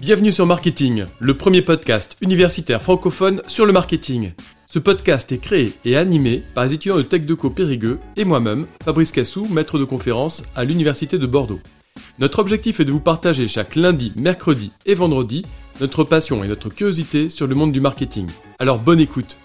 Bienvenue sur Marketing, le premier podcast universitaire francophone sur le marketing. Ce podcast est créé et animé par les étudiants de TechDeco Périgueux et moi-même, Fabrice Cassou, maître de conférence à l'Université de Bordeaux. Notre objectif est de vous partager chaque lundi, mercredi et vendredi notre passion et notre curiosité sur le monde du marketing. Alors bonne écoute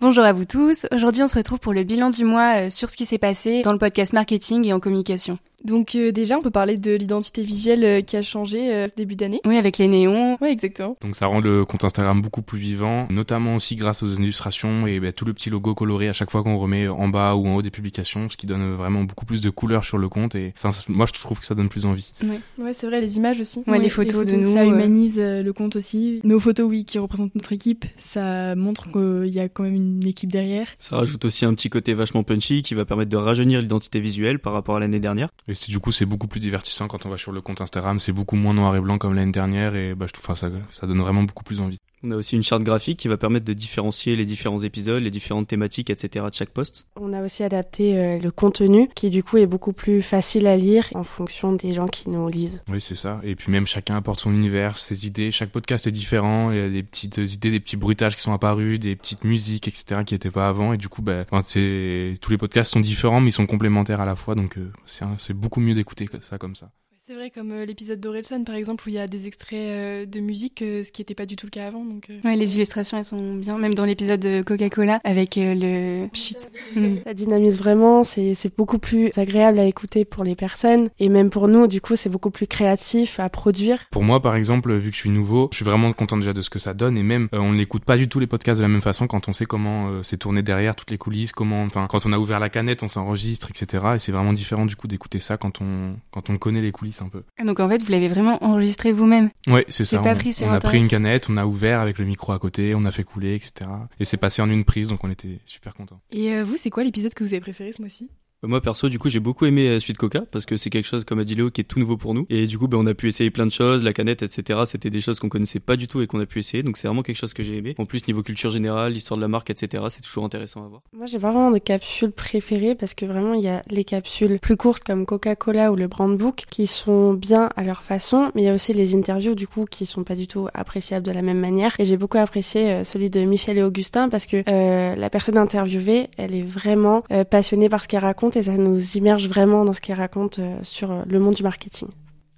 Bonjour à vous tous. Aujourd'hui, on se retrouve pour le bilan du mois euh, sur ce qui s'est passé dans le podcast marketing et en communication. Donc euh, déjà, on peut parler de l'identité visuelle euh, qui a changé euh, ce début d'année. Oui, avec les néons. Oui, exactement. Donc ça rend le compte Instagram beaucoup plus vivant, notamment aussi grâce aux illustrations et bah, tout le petit logo coloré à chaque fois qu'on remet en bas ou en haut des publications, ce qui donne vraiment beaucoup plus de couleur sur le compte. Et enfin, moi, je trouve que ça donne plus envie. Ouais, ouais c'est vrai, les images aussi. Ouais, les, photos de nous, Ça euh. humanise euh, le compte aussi. Nos photos, oui, qui représentent notre équipe, ça montre qu'il y a quand même une équipe derrière. Ça rajoute aussi un petit côté vachement punchy qui va permettre de rajeunir l'identité visuelle par rapport à l'année dernière. Et du coup, c'est beaucoup plus divertissant quand on va sur le compte Instagram. C'est beaucoup moins noir et blanc comme l'année dernière et bah, je trouve ça, ça donne vraiment beaucoup plus envie. On a aussi une charte graphique qui va permettre de différencier les différents épisodes, les différentes thématiques, etc. de chaque post. On a aussi adapté euh, le contenu qui du coup est beaucoup plus facile à lire en fonction des gens qui nous lisent. Oui, c'est ça. Et puis même chacun apporte son univers, ses idées. Chaque podcast est différent. Il y a des petites idées, des petits bruitages qui sont apparus, des petites musiques, etc. qui n'étaient pas avant. Et du coup, bah, c'est tous les podcasts sont différents, mais ils sont complémentaires à la fois. Donc euh, c'est beaucoup mieux d'écouter ça comme ça. C'est vrai, comme euh, l'épisode d'Orelsan, par exemple, où il y a des extraits euh, de musique, euh, ce qui n'était pas du tout le cas avant. Donc, euh, Ouais, les illustrations, elles sont bien. Même dans l'épisode de Coca-Cola avec euh, le shit. Mm. Ça dynamise vraiment, c'est c'est beaucoup plus agréable à écouter pour les personnes et même pour nous, du coup, c'est beaucoup plus créatif à produire. Pour moi, par exemple, vu que je suis nouveau, je suis vraiment content déjà de ce que ça donne et même euh, on n'écoute pas du tout les podcasts de la même façon quand on sait comment euh, c'est tourné derrière toutes les coulisses, comment, enfin, quand on a ouvert la canette, on s'enregistre, etc. Et c'est vraiment différent du coup d'écouter ça quand on quand on connaît les coulisses un peu. Donc en fait, vous l'avez vraiment enregistré vous-même. Ouais, c'est ça. pas on pris sur on a pris une canette, on a ouvert avec le micro à côté, on a fait couler, etc. Et c'est passé en une prise, donc on était super contents. Et euh, vous, c'est quoi l'épisode que vous avez préféré ce mois-ci? Moi perso, du coup, j'ai beaucoup aimé euh, Suite Coca parce que c'est quelque chose, comme a dit Léo, qui est tout nouveau pour nous. Et du coup, ben, on a pu essayer plein de choses, la canette, etc. C'était des choses qu'on connaissait pas du tout et qu'on a pu essayer. Donc c'est vraiment quelque chose que j'ai aimé. En plus, niveau culture générale, l'histoire de la marque, etc. C'est toujours intéressant à voir. Moi, j'ai pas vraiment de capsules préférées parce que vraiment, il y a les capsules plus courtes comme Coca-Cola ou le Brand Book qui sont bien à leur façon, mais il y a aussi les interviews du coup qui sont pas du tout appréciables de la même manière. Et j'ai beaucoup apprécié euh, celui de Michel et Augustin parce que euh, la personne interviewée, elle est vraiment euh, passionnée par ce qu'elle raconte et ça nous immerge vraiment dans ce qu'elle raconte euh, sur euh, le monde du marketing.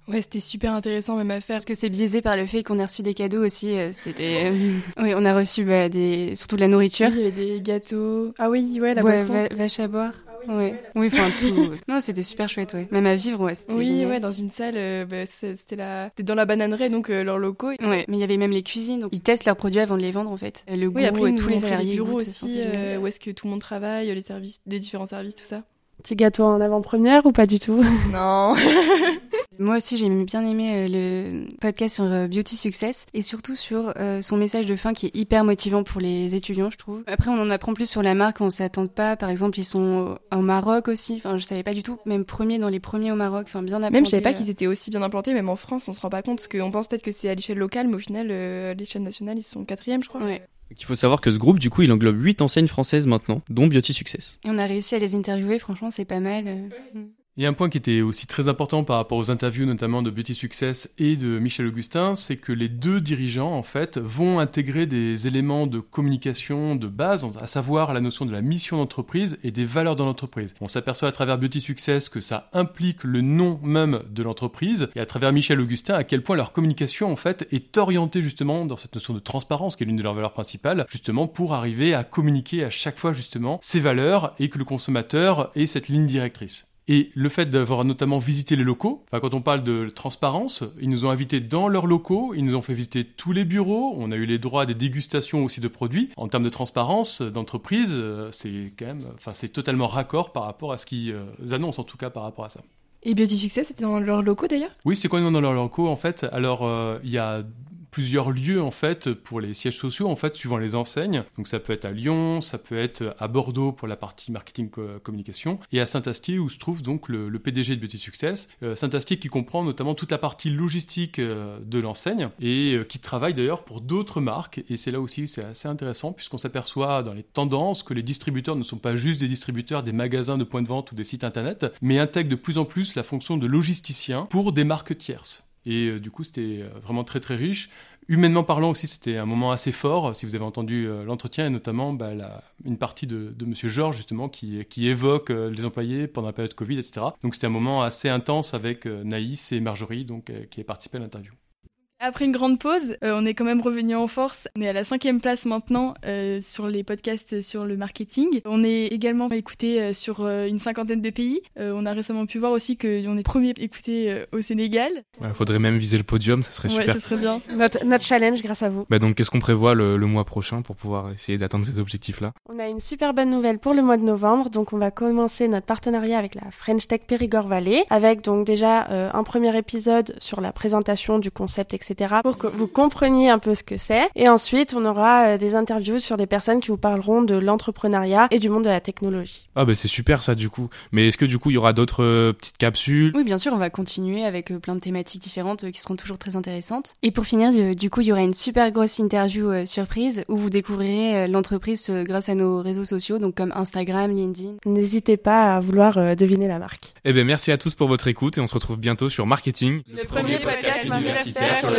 Ouais, c'était super intéressant même à faire. Parce que c'est biaisé par le fait qu'on a reçu des cadeaux aussi. euh, C'était. euh, Oui, on a reçu bah, des... surtout de la nourriture. Il y avait des gâteaux. Ah oui, ouais, la ouais, boisson. va- vache à boire. Ah oui, Ouais. Oui, enfin tout. non, c'était super chouette, ouais. Même à vivre, ouais, c'était Oui, génial. ouais, dans une salle, euh, bah, c'était la... c'était dans la bananerie, donc euh, leurs locaux. Ouais, mais il y avait même les cuisines. Donc ils testent leurs produits avant de les vendre en fait. Le goût, Oui, après, tous les salariés. bureaux goûtent, aussi, euh, où est-ce que tout le monde travaille, les services, les différents services, tout ça. Petit gâteau en avant-première ou pas du tout? Non. Moi aussi, j'ai bien aimé euh, le podcast sur euh, Beauty Success et surtout sur euh, son message de fin qui est hyper motivant pour les étudiants, je trouve. Après, on en apprend plus sur la marque, on s'attend pas. Par exemple, ils sont au Maroc aussi. Enfin, je savais pas du tout. Même premier dans les premiers au Maroc. Enfin, bien implantés. Même je savais pas qu'ils étaient aussi bien implantés, même en France, on se rend pas compte, parce qu'on pense peut-être que c'est à l'échelle locale, mais au final, à l'échelle nationale, ils sont quatrième, je crois. Ouais. Il faut savoir que ce groupe, du coup, il englobe 8 enseignes françaises maintenant, dont Beauty Success. Et on a réussi à les interviewer. Franchement, c'est pas mal. Et un point qui était aussi très important par rapport aux interviews notamment de Beauty Success et de Michel Augustin, c'est que les deux dirigeants en fait vont intégrer des éléments de communication de base, à savoir la notion de la mission d'entreprise et des valeurs de l'entreprise. On s'aperçoit à travers Beauty Success que ça implique le nom même de l'entreprise et à travers Michel Augustin à quel point leur communication en fait est orientée justement dans cette notion de transparence qui est l'une de leurs valeurs principales, justement pour arriver à communiquer à chaque fois justement ces valeurs et que le consommateur ait cette ligne directrice. Et le fait d'avoir notamment visité les locaux, enfin, quand on parle de transparence, ils nous ont invités dans leurs locaux, ils nous ont fait visiter tous les bureaux, on a eu les droits à des dégustations aussi de produits. En termes de transparence euh, d'entreprise, euh, c'est quand même, enfin, c'est totalement raccord par rapport à ce qu'ils euh, annoncent, en tout cas par rapport à ça. Et Beauty Success, c'était dans leurs locaux d'ailleurs? Oui, c'est quoi dans leurs locaux en fait Alors, euh, il y a plusieurs lieux en fait pour les sièges sociaux en fait suivant les enseignes. Donc ça peut être à Lyon, ça peut être à Bordeaux pour la partie marketing communication et à Saint-Astier où se trouve donc le, PDG de Beauty Success. Euh, Saint-Astier qui comprend notamment toute la partie logistique euh, de l'enseigne et euh, qui travaille d'ailleurs pour d'autres marques et c'est là aussi c'est assez intéressant puisqu'on s'aperçoit dans les tendances que les distributeurs ne sont pas juste des distributeurs des magasins de points de vente ou des sites internet mais intègrent de plus en plus la fonction de logisticien pour des marques tierces. Et euh, du coup, c'était euh, vraiment très très riche. Humainement parlant aussi, c'était un moment assez fort. Si vous avez entendu euh, l'entretien, et notamment bah, une partie de, de Monsieur Georges, justement, qui, évoque les employés pendant la période Covid, etc. Donc c'était un moment assez intense avec Naïs et Marjorie, donc, qui a participé à l'interview. Après une grande pause, euh, on est quand même revenu en force. On est à la cinquième place maintenant euh, sur les podcasts sur le marketing. On est également écouté euh, sur une cinquantaine de pays. on a récemment pu voir aussi qu'on est premier écouté au Sénégal. Il faudrait même viser le podium, ça serait super. Ouais, ça serait bien. Notre, notre challenge grâce à vous. Bah donc qu'est-ce qu'on prévoit le, le, mois prochain pour pouvoir essayer d'atteindre ces objectifs-là? On a une super bonne nouvelle pour le mois de novembre. Donc on va commencer notre partenariat avec la French Tech Périgord Valley, avec donc déjà un premier épisode sur la présentation du concept, etc. pour que vous compreniez un peu ce que c'est. Et ensuite, on aura euh, des interviews sur des personnes qui vous parleront de l'entrepreneuriat et du monde de la technologie. Ah bah c'est super ça du coup. Mais est-ce que du coup il y aura d'autres euh, petites capsules? Oui bien sûr, on va continuer avec euh, plein de thématiques différentes qui seront toujours très intéressantes. Et pour finir, du coup il y aura une super grosse interview surprise où vous découvrirez l'entreprise grâce à nos réseaux sociaux, donc comme Instagram, LinkedIn. N'hésitez pas à vouloir deviner la marque. Eh bien merci à tous pour votre écoute et on se retrouve bientôt sur Marketing. Le, premier, podcast, universitaire sur le